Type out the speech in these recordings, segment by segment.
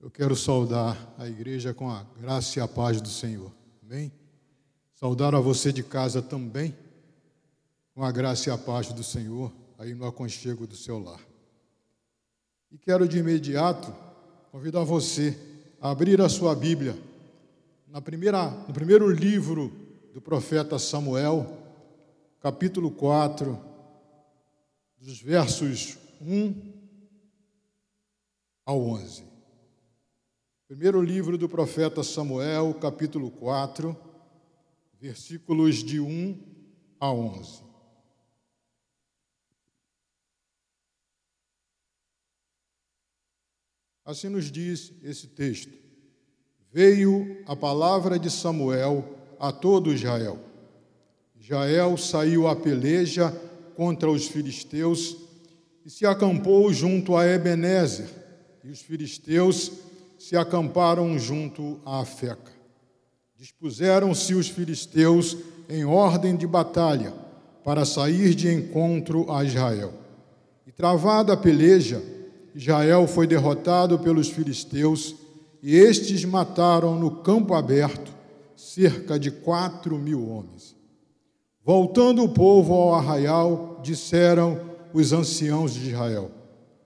Eu quero saudar a igreja com a graça e a paz do Senhor. Amém? Saudar a você de casa também, com a graça e a paz do Senhor, aí no aconchego do seu lar. E quero de imediato convidar você a abrir a sua Bíblia na primeira, no primeiro livro do profeta Samuel, capítulo 4, dos versos 1 ao 11. Primeiro livro do profeta Samuel, capítulo 4, versículos de 1 a 11. Assim nos diz esse texto: Veio a palavra de Samuel a todo Israel. Israel saiu à peleja contra os filisteus e se acampou junto a Ebenezer, e os filisteus se acamparam junto à Feca. Dispuseram-se os filisteus em ordem de batalha para sair de encontro a Israel. E travada a peleja, Israel foi derrotado pelos filisteus e estes mataram no campo aberto cerca de quatro mil homens. Voltando o povo ao arraial, disseram os anciãos de Israel: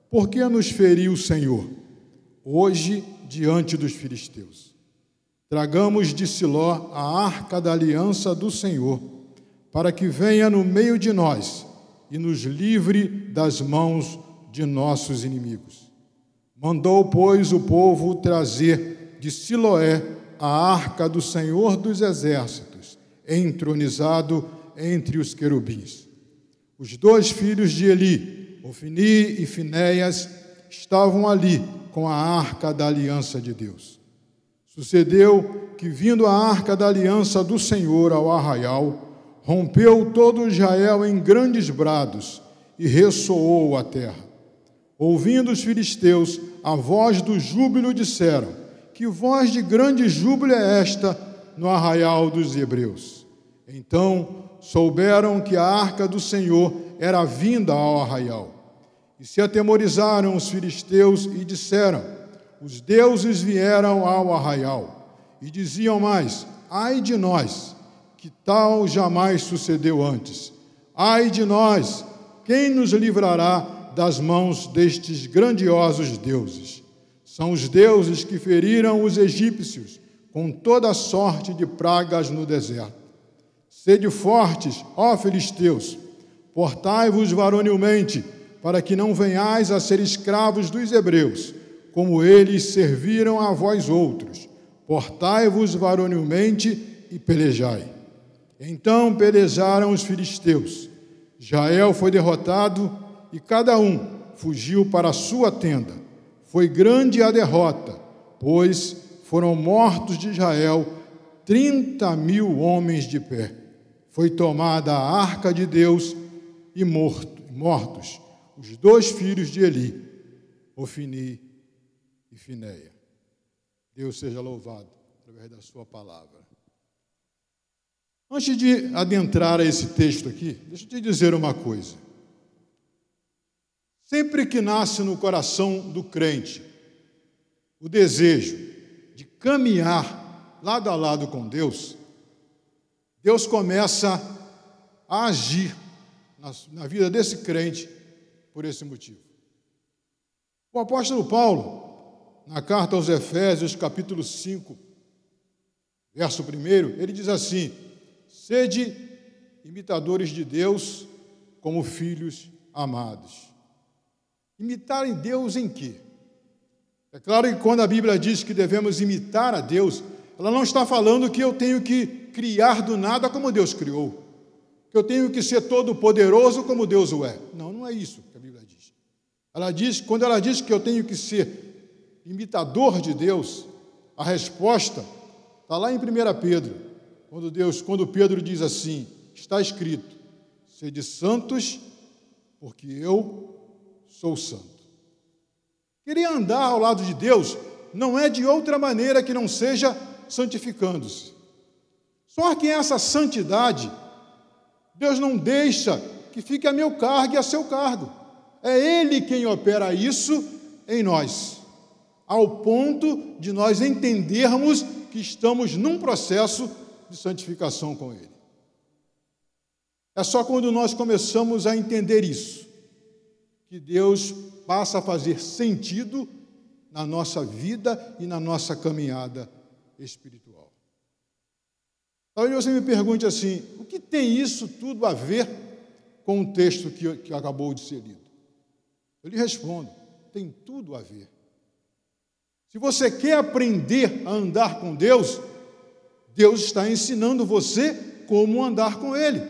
Por que nos feriu o Senhor? Hoje diante dos filisteus. Tragamos de Siló a arca da aliança do Senhor, para que venha no meio de nós e nos livre das mãos de nossos inimigos. Mandou, pois, o povo trazer de Siloé a arca do Senhor dos exércitos, entronizado entre os querubins. Os dois filhos de Eli, Ofni e Finéias, estavam ali com a arca da aliança de Deus. Sucedeu que, vindo a arca da aliança do Senhor ao arraial, rompeu todo Israel em grandes brados e ressoou a terra. Ouvindo os filisteus a voz do júbilo, disseram: Que voz de grande júbilo é esta no arraial dos hebreus? Então souberam que a arca do Senhor era vinda ao arraial. E se atemorizaram os filisteus e disseram: Os deuses vieram ao arraial. E diziam mais: Ai de nós, que tal jamais sucedeu antes. Ai de nós, quem nos livrará das mãos destes grandiosos deuses? São os deuses que feriram os egípcios com toda sorte de pragas no deserto. Sede fortes, ó filisteus, portai-vos varonilmente para que não venhais a ser escravos dos hebreus, como eles serviram a vós outros. Portai-vos varonilmente e pelejai. Então pelejaram os filisteus. Jael foi derrotado e cada um fugiu para a sua tenda. Foi grande a derrota, pois foram mortos de Israel trinta mil homens de pé. Foi tomada a arca de Deus e morto, mortos os dois filhos de Eli, Ofini e Finéia. Deus seja louvado através da sua palavra. Antes de adentrar a esse texto aqui, deixa eu te dizer uma coisa. Sempre que nasce no coração do crente o desejo de caminhar lado a lado com Deus, Deus começa a agir na vida desse crente por esse motivo. O apóstolo Paulo, na carta aos Efésios, capítulo 5, verso 1, ele diz assim: Sede imitadores de Deus como filhos amados. Imitar em Deus em quê? É claro que quando a Bíblia diz que devemos imitar a Deus, ela não está falando que eu tenho que criar do nada como Deus criou, que eu tenho que ser todo poderoso como Deus o é. Não, não é isso. Ela diz, quando ela diz que eu tenho que ser imitador de Deus, a resposta está lá em 1 Pedro, quando Deus, quando Pedro diz assim, está escrito: sede santos, porque eu sou santo. Querer andar ao lado de Deus não é de outra maneira que não seja santificando-se. Só que essa santidade, Deus não deixa que fique a meu cargo e a seu cargo. É Ele quem opera isso em nós. ao ponto de nós entendermos que estamos num processo de santificação com Ele. É só quando nós começamos a entender isso que Deus passa a fazer sentido na nossa vida e na nossa caminhada espiritual. Talvez você me pergunte assim: o que tem isso tudo a ver com o texto que, que acabou de ser lido? Eu lhe respondo: tem tudo a ver. Se você quer aprender a andar com Deus, Deus está ensinando você como andar com Ele.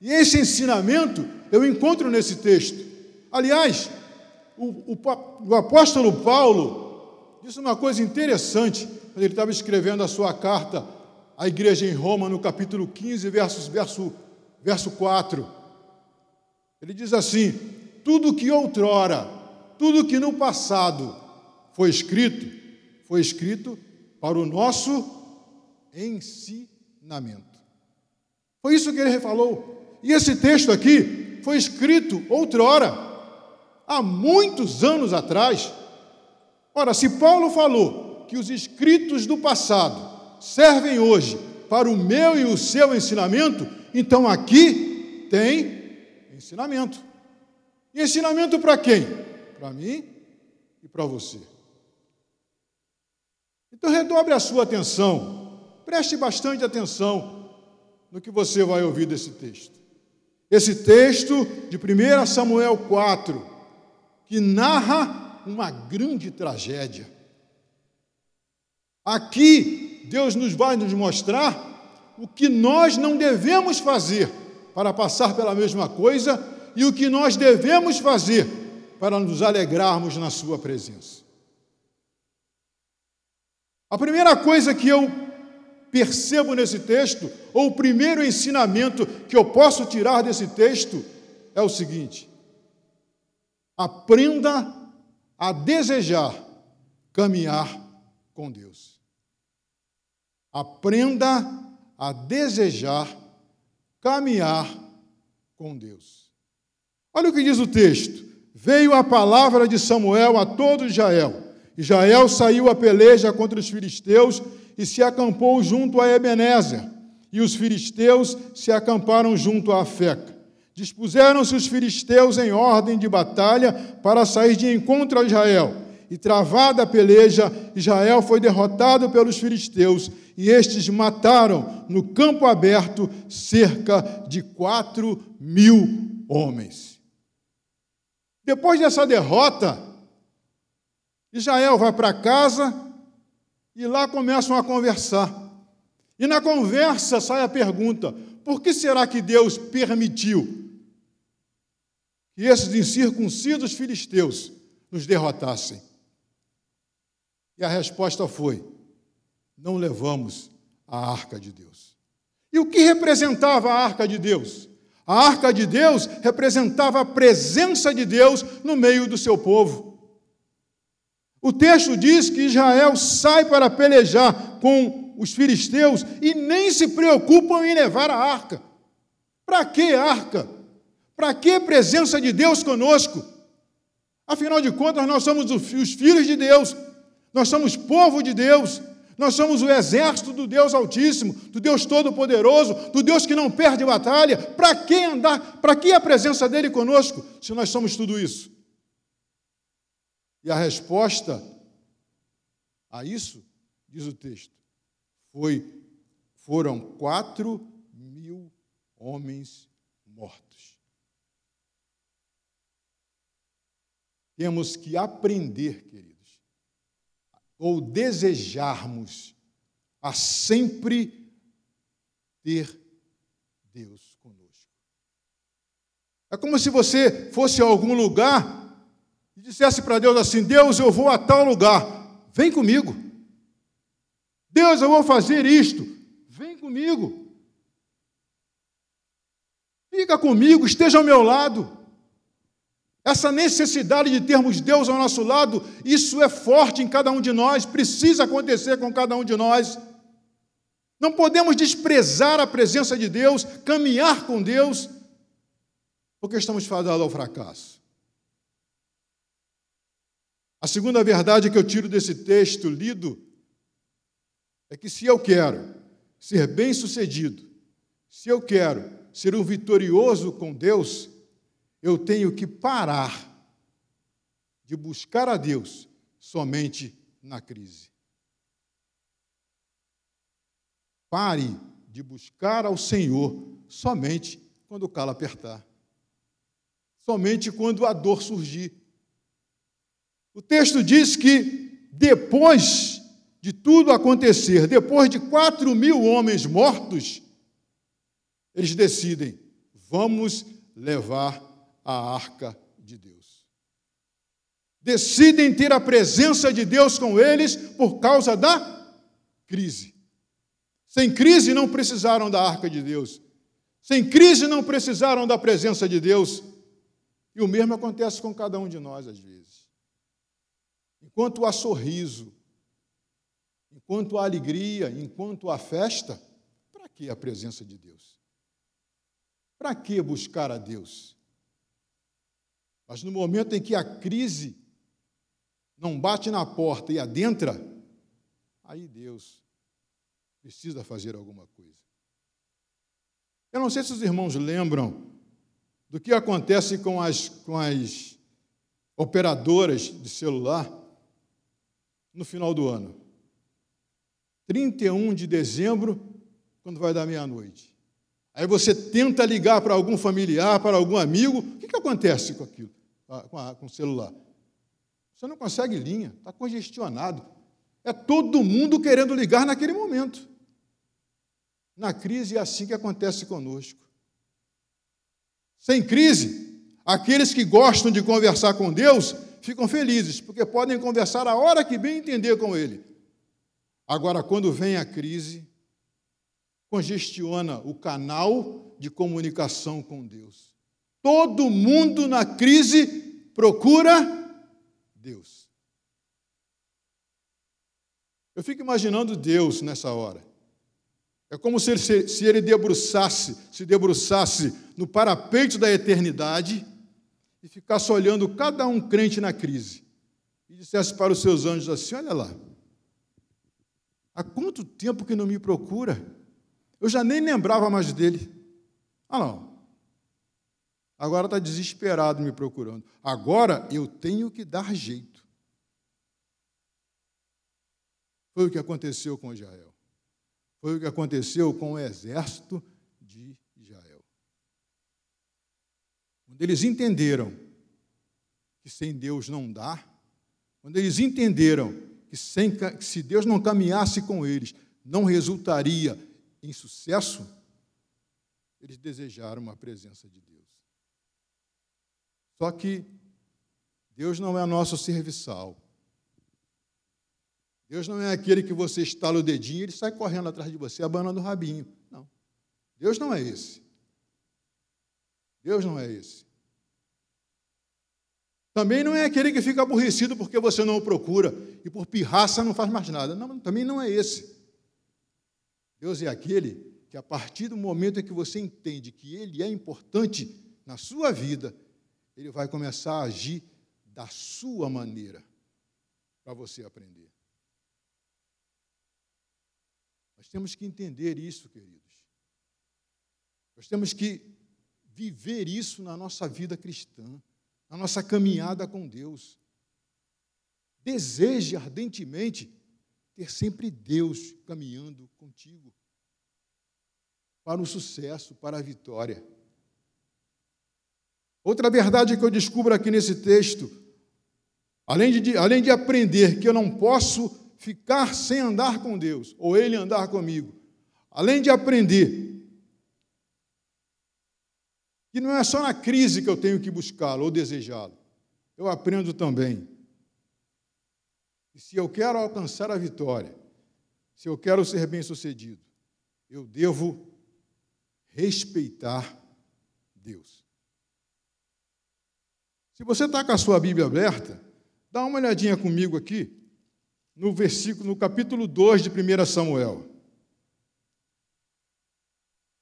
E esse ensinamento eu encontro nesse texto. Aliás, o, o, o apóstolo Paulo disse uma coisa interessante quando ele estava escrevendo a sua carta à igreja em Roma, no capítulo 15, versos, verso, verso 4. Ele diz assim: Tudo que outrora, tudo que no passado foi escrito, foi escrito para o nosso ensinamento. Foi isso que ele falou. E esse texto aqui foi escrito outrora, há muitos anos atrás. Ora, se Paulo falou que os escritos do passado servem hoje para o meu e o seu ensinamento, então aqui tem ensinamento. Ensinamento para quem? Para mim e para você. Então redobre a sua atenção, preste bastante atenção no que você vai ouvir desse texto. Esse texto de 1 Samuel 4, que narra uma grande tragédia. Aqui, Deus nos vai nos mostrar o que nós não devemos fazer para passar pela mesma coisa e o que nós devemos fazer para nos alegrarmos na Sua presença. A primeira coisa que eu percebo nesse texto, ou o primeiro ensinamento que eu posso tirar desse texto, é o seguinte: aprenda a desejar caminhar com Deus. Aprenda a desejar caminhar com Deus. Olha o que diz o texto: Veio a palavra de Samuel a todo Israel Israel saiu a peleja contra os filisteus e se acampou junto a Ebenezer, e os filisteus se acamparam junto a Afeca. Dispuseram-se os filisteus em ordem de batalha para sair de encontro a Israel. E travada a peleja, Israel foi derrotado pelos filisteus, e estes mataram no campo aberto cerca de quatro mil homens. Depois dessa derrota, Israel vai para casa e lá começam a conversar. E na conversa sai a pergunta: por que será que Deus permitiu que esses incircuncisos filisteus nos derrotassem? E a resposta foi: não levamos a arca de Deus. E o que representava a arca de Deus? A arca de Deus representava a presença de Deus no meio do seu povo. O texto diz que Israel sai para pelejar com os filisteus e nem se preocupam em levar a arca. Para que arca? Para que presença de Deus conosco? Afinal de contas, nós somos os filhos de Deus, nós somos povo de Deus, nós somos o exército do Deus Altíssimo, do Deus Todo-Poderoso, do Deus que não perde batalha. Para que andar? Para que a presença dele conosco, se nós somos tudo isso? E a resposta a isso, diz o texto, foi, foram quatro mil homens mortos. Temos que aprender, queridos, ou desejarmos a sempre ter Deus conosco. É como se você fosse a algum lugar e dissesse para Deus assim: Deus, eu vou a tal lugar, vem comigo. Deus, eu vou fazer isto, vem comigo. Fica comigo, esteja ao meu lado. Essa necessidade de termos Deus ao nosso lado, isso é forte em cada um de nós, precisa acontecer com cada um de nós. Não podemos desprezar a presença de Deus, caminhar com Deus, porque estamos fadados ao fracasso. A segunda verdade que eu tiro desse texto lido é que se eu quero ser bem-sucedido, se eu quero ser um vitorioso com Deus, eu tenho que parar de buscar a Deus somente na crise. Pare de buscar ao Senhor somente quando o calo apertar, somente quando a dor surgir. O texto diz que depois de tudo acontecer, depois de quatro mil homens mortos, eles decidem: vamos levar a arca de Deus. Decidem ter a presença de Deus com eles por causa da crise. Sem crise não precisaram da arca de Deus. Sem crise não precisaram da presença de Deus. E o mesmo acontece com cada um de nós às vezes. Enquanto há sorriso, enquanto há alegria, enquanto há festa, para que a presença de Deus? Para que buscar a Deus? Mas no momento em que a crise não bate na porta e adentra, aí Deus precisa fazer alguma coisa. Eu não sei se os irmãos lembram do que acontece com as, com as operadoras de celular no final do ano. 31 de dezembro, quando vai dar meia-noite. Aí você tenta ligar para algum familiar, para algum amigo, o que, que acontece com aquilo, com, a, com o celular? Você não consegue linha, está congestionado. É todo mundo querendo ligar naquele momento. Na crise é assim que acontece conosco. Sem crise, aqueles que gostam de conversar com Deus ficam felizes, porque podem conversar a hora que bem entender com Ele. Agora, quando vem a crise, congestiona o canal de comunicação com Deus. Todo mundo na crise procura Deus. Eu fico imaginando Deus nessa hora. É como se ele, se ele debruçasse, se debruçasse no parapeito da eternidade e ficasse olhando cada um crente na crise e dissesse para os seus anjos assim: Olha lá, há quanto tempo que não me procura? Eu já nem lembrava mais dele. Ah, não. Agora está desesperado me procurando. Agora eu tenho que dar jeito. Foi o que aconteceu com Israel. Foi o que aconteceu com o exército de Israel. Quando eles entenderam que sem Deus não dá, quando eles entenderam que, sem, que se Deus não caminhasse com eles, não resultaria em sucesso, eles desejaram uma presença de Deus. Só que Deus não é nosso serviçal. Deus não é aquele que você estala o dedinho e ele sai correndo atrás de você, abanando o rabinho. Não. Deus não é esse. Deus não é esse. Também não é aquele que fica aborrecido porque você não o procura e por pirraça não faz mais nada. Não, também não é esse. Deus é aquele que, a partir do momento em que você entende que Ele é importante na sua vida, Ele vai começar a agir da sua maneira para você aprender. Nós temos que entender isso, queridos. Nós temos que viver isso na nossa vida cristã, na nossa caminhada com Deus. Deseje ardentemente ter sempre Deus caminhando contigo para o sucesso, para a vitória. Outra verdade que eu descubro aqui nesse texto, além de, além de aprender que eu não posso ficar sem andar com Deus, ou Ele andar comigo, além de aprender que não é só na crise que eu tenho que buscá-lo ou desejá-lo, eu aprendo também e se eu quero alcançar a vitória, se eu quero ser bem-sucedido, eu devo respeitar Deus. Se você está com a sua Bíblia aberta, dá uma olhadinha comigo aqui no versículo, no capítulo 2 de 1 Samuel.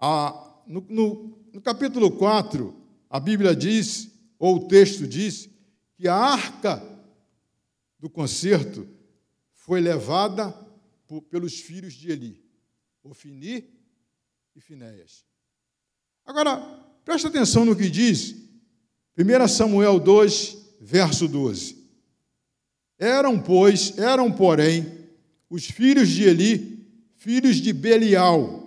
Ah, no, no, no capítulo 4, a Bíblia diz, ou o texto diz, que a arca do concerto foi levada por, pelos filhos de Eli, Ofini e Finéias. Agora, presta atenção no que diz 1 Samuel 2, verso 12. Eram, pois, eram, porém, os filhos de Eli, filhos de Belial,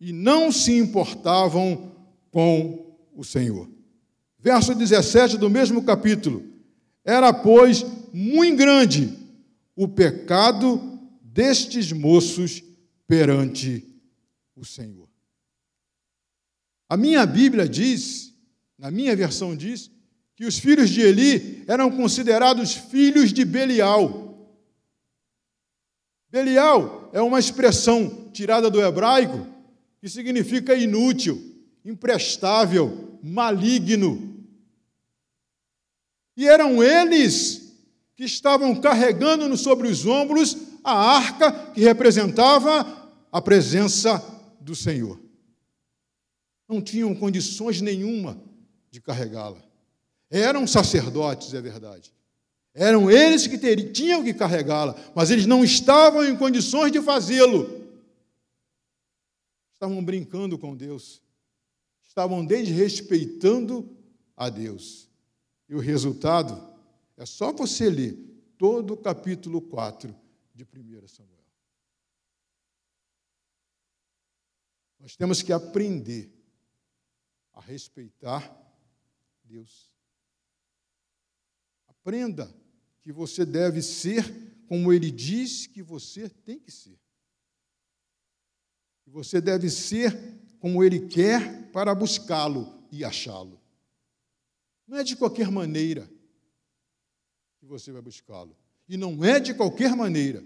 e não se importavam com o Senhor. Verso 17 do mesmo capítulo. Era, pois, muito grande o pecado destes moços perante o Senhor. A minha Bíblia diz, na minha versão diz, que os filhos de Eli eram considerados filhos de Belial. Belial é uma expressão tirada do hebraico que significa inútil, imprestável, maligno. E eram eles que estavam carregando sobre os ombros a arca que representava a presença do Senhor. Não tinham condições nenhuma de carregá-la. Eram sacerdotes, é verdade. Eram eles que tinham que carregá-la, mas eles não estavam em condições de fazê-lo. Estavam brincando com Deus. Estavam desrespeitando a Deus. E o resultado é só você ler todo o capítulo 4 de 1 Samuel. Nós temos que aprender a respeitar Deus. Aprenda que você deve ser como ele diz que você tem que ser. Que você deve ser como ele quer para buscá-lo e achá-lo. Não é de qualquer maneira que você vai buscá-lo. E não é de qualquer maneira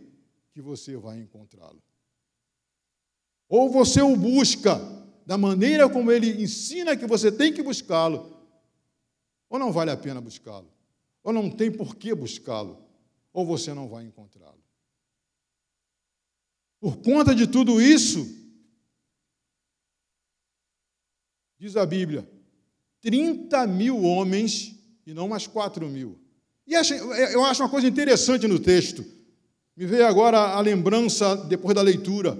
que você vai encontrá-lo. Ou você o busca da maneira como ele ensina que você tem que buscá-lo, ou não vale a pena buscá-lo ou não tem por que buscá-lo, ou você não vai encontrá-lo. Por conta de tudo isso, diz a Bíblia, 30 mil homens e não mais 4 mil. E eu acho uma coisa interessante no texto. Me veio agora a lembrança, depois da leitura.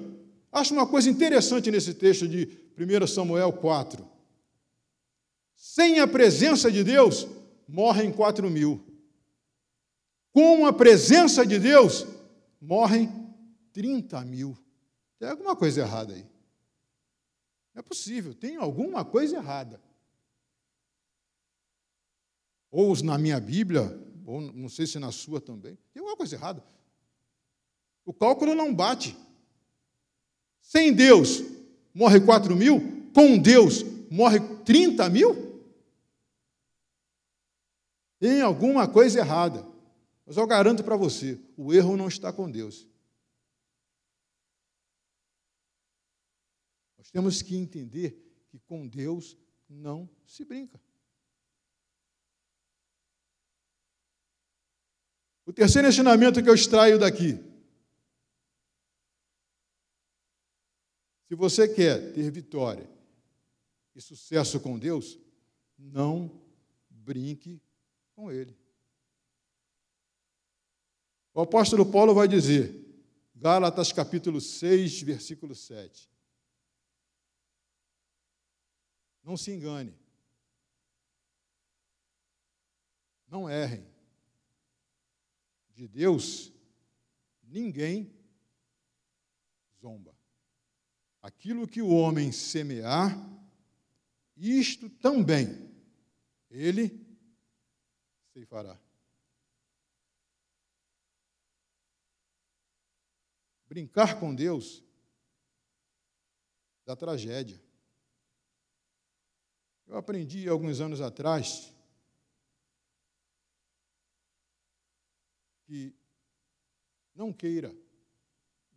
Acho uma coisa interessante nesse texto de 1 Samuel 4. Sem a presença de Deus, morrem 4 mil. Com a presença de Deus, morrem 30 mil. Tem alguma coisa errada aí. Não é possível, tem alguma coisa errada. Ou na minha Bíblia, ou não sei se na sua também, tem alguma coisa errada. O cálculo não bate. Sem Deus, morre 4 mil, com Deus, morre 30 mil? Tem alguma coisa errada. Mas eu garanto para você: o erro não está com Deus. Nós temos que entender que com Deus não se brinca. O terceiro ensinamento que eu extraio daqui. Se você quer ter vitória e sucesso com Deus, não brinque com ele. O apóstolo Paulo vai dizer, Gálatas capítulo 6, versículo 7. Não se engane. Não errem. De Deus, ninguém zomba. Aquilo que o homem semear, isto também ele ceifará. Brincar com Deus dá tragédia. Eu aprendi alguns anos atrás que não queira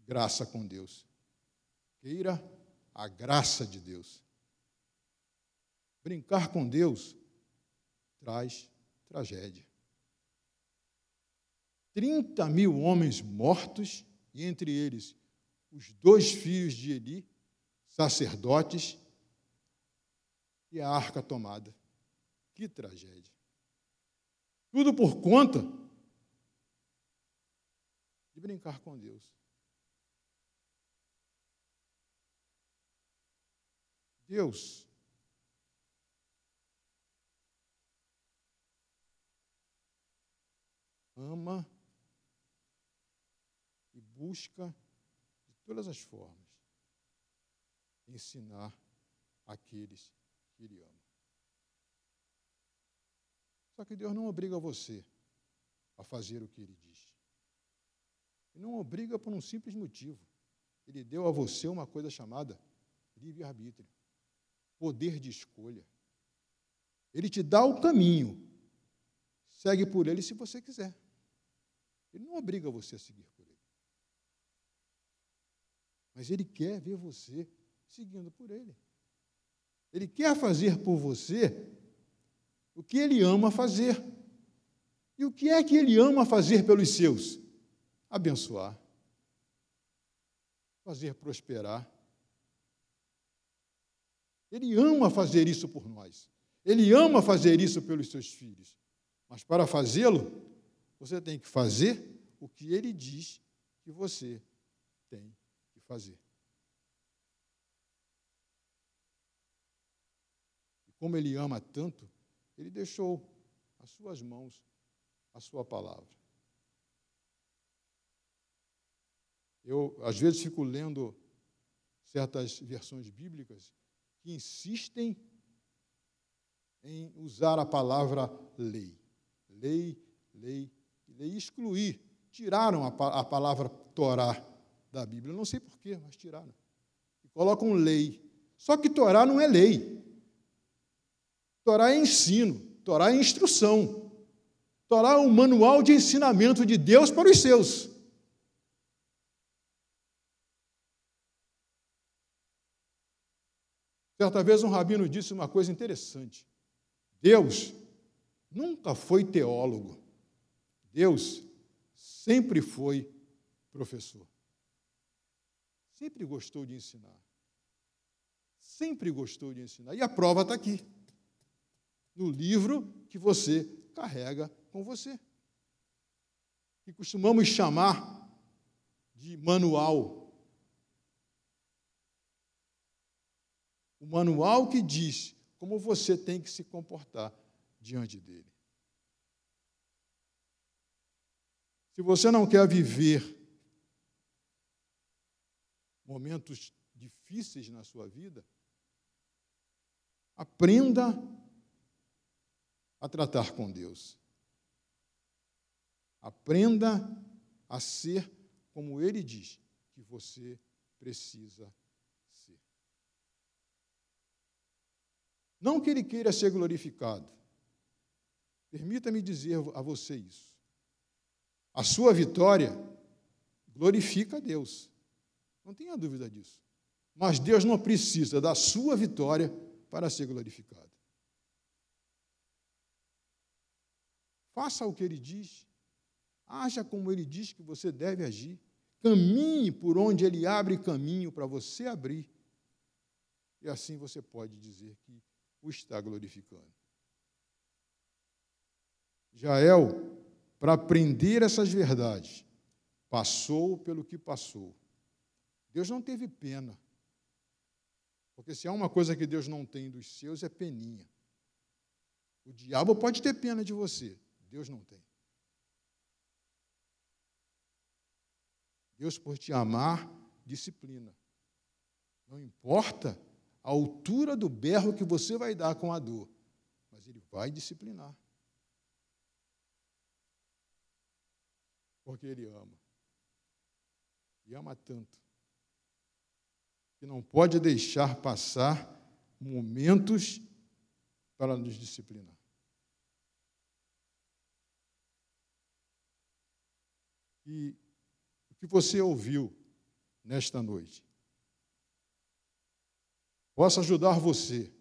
graça com Deus, queira a graça de Deus. Brincar com Deus traz tragédia. 30 mil homens mortos, e entre eles os dois filhos de Eli, sacerdotes, e a arca tomada. Que tragédia. Tudo por conta de brincar com Deus. Deus ama e busca de todas as formas ensinar aqueles que Ele ama. Só que Deus não obriga você a fazer o que Ele diz. Ele não obriga por um simples motivo. Ele deu a você uma coisa chamada livre-arbítrio, poder de escolha. Ele te dá o caminho. Segue por ele se você quiser. Ele não obriga você a seguir por ele. Mas ele quer ver você seguindo por ele. Ele quer fazer por você o que ele ama fazer. E o que é que ele ama fazer pelos seus? Abençoar, fazer prosperar. Ele ama fazer isso por nós. Ele ama fazer isso pelos seus filhos. Mas para fazê-lo, você tem que fazer o que ele diz que você tem que fazer. E como ele ama tanto, ele deixou as suas mãos a sua palavra. Eu, às vezes, fico lendo certas versões bíblicas que insistem em usar a palavra lei. Lei, lei, e excluir, tiraram a, a palavra Torá da Bíblia. Não sei porquê, mas tiraram. E colocam lei. Só que Torá não é lei. Torá é ensino, Torá é instrução. Torá é um manual de ensinamento de Deus para os seus. Certa vez um rabino disse uma coisa interessante. Deus nunca foi teólogo. Deus sempre foi professor. Sempre gostou de ensinar. Sempre gostou de ensinar. E a prova está aqui, no livro que você carrega com você. Que costumamos chamar de manual. O manual que diz como você tem que se comportar diante dele. Se você não quer viver momentos difíceis na sua vida, aprenda a tratar com Deus. Aprenda a ser como Ele diz que você precisa ser. Não que Ele queira ser glorificado. Permita-me dizer a você isso. A sua vitória glorifica a Deus. Não tenha dúvida disso. Mas Deus não precisa da sua vitória para ser glorificado. Faça o que ele diz. Haja como ele diz que você deve agir. Caminhe por onde ele abre caminho para você abrir. E assim você pode dizer que o está glorificando. Jael para aprender essas verdades, passou pelo que passou. Deus não teve pena. Porque se há uma coisa que Deus não tem dos seus, é peninha. O diabo pode ter pena de você, Deus não tem. Deus, por te amar, disciplina. Não importa a altura do berro que você vai dar com a dor, mas Ele vai disciplinar. Porque Ele ama. E ama tanto que não pode deixar passar momentos para nos disciplinar. E o que você ouviu nesta noite possa ajudar você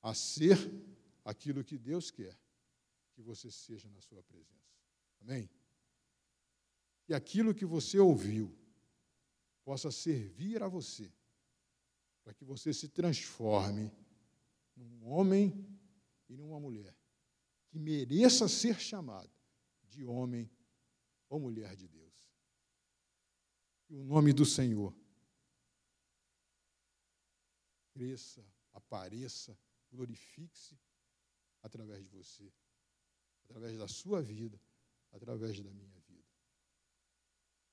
a ser aquilo que Deus quer que você seja na sua presença. Amém? E aquilo que você ouviu possa servir a você, para que você se transforme num homem e numa mulher que mereça ser chamado de homem ou mulher de Deus. Que o nome do Senhor cresça, apareça, glorifique-se através de você, através da sua vida, através da minha vida.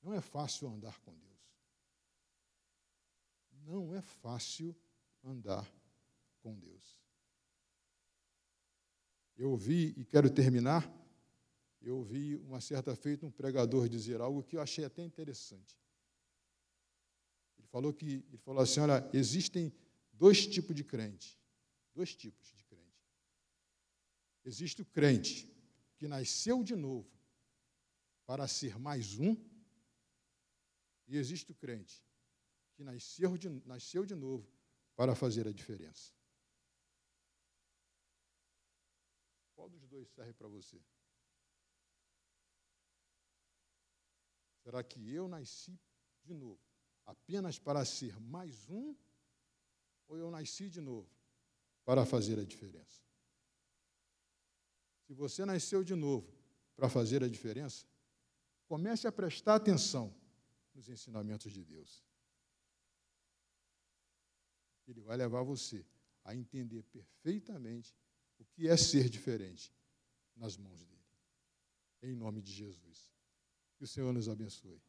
Não é fácil andar com Deus. Não é fácil andar com Deus. Eu ouvi, e quero terminar, eu ouvi uma certa feita um pregador dizer algo que eu achei até interessante. Ele falou que ele falou assim, olha, existem dois tipos de crente, dois tipos de crente. Existe o crente que nasceu de novo para ser mais um, e existe o crente que nasceu de, nasceu de novo para fazer a diferença. Qual dos dois serve para você? Será que eu nasci de novo apenas para ser mais um? Ou eu nasci de novo para fazer a diferença? Se você nasceu de novo para fazer a diferença, comece a prestar atenção nos ensinamentos de Deus. Ele vai levar você a entender perfeitamente o que é ser diferente nas mãos dele. Em nome de Jesus. Que o Senhor nos abençoe.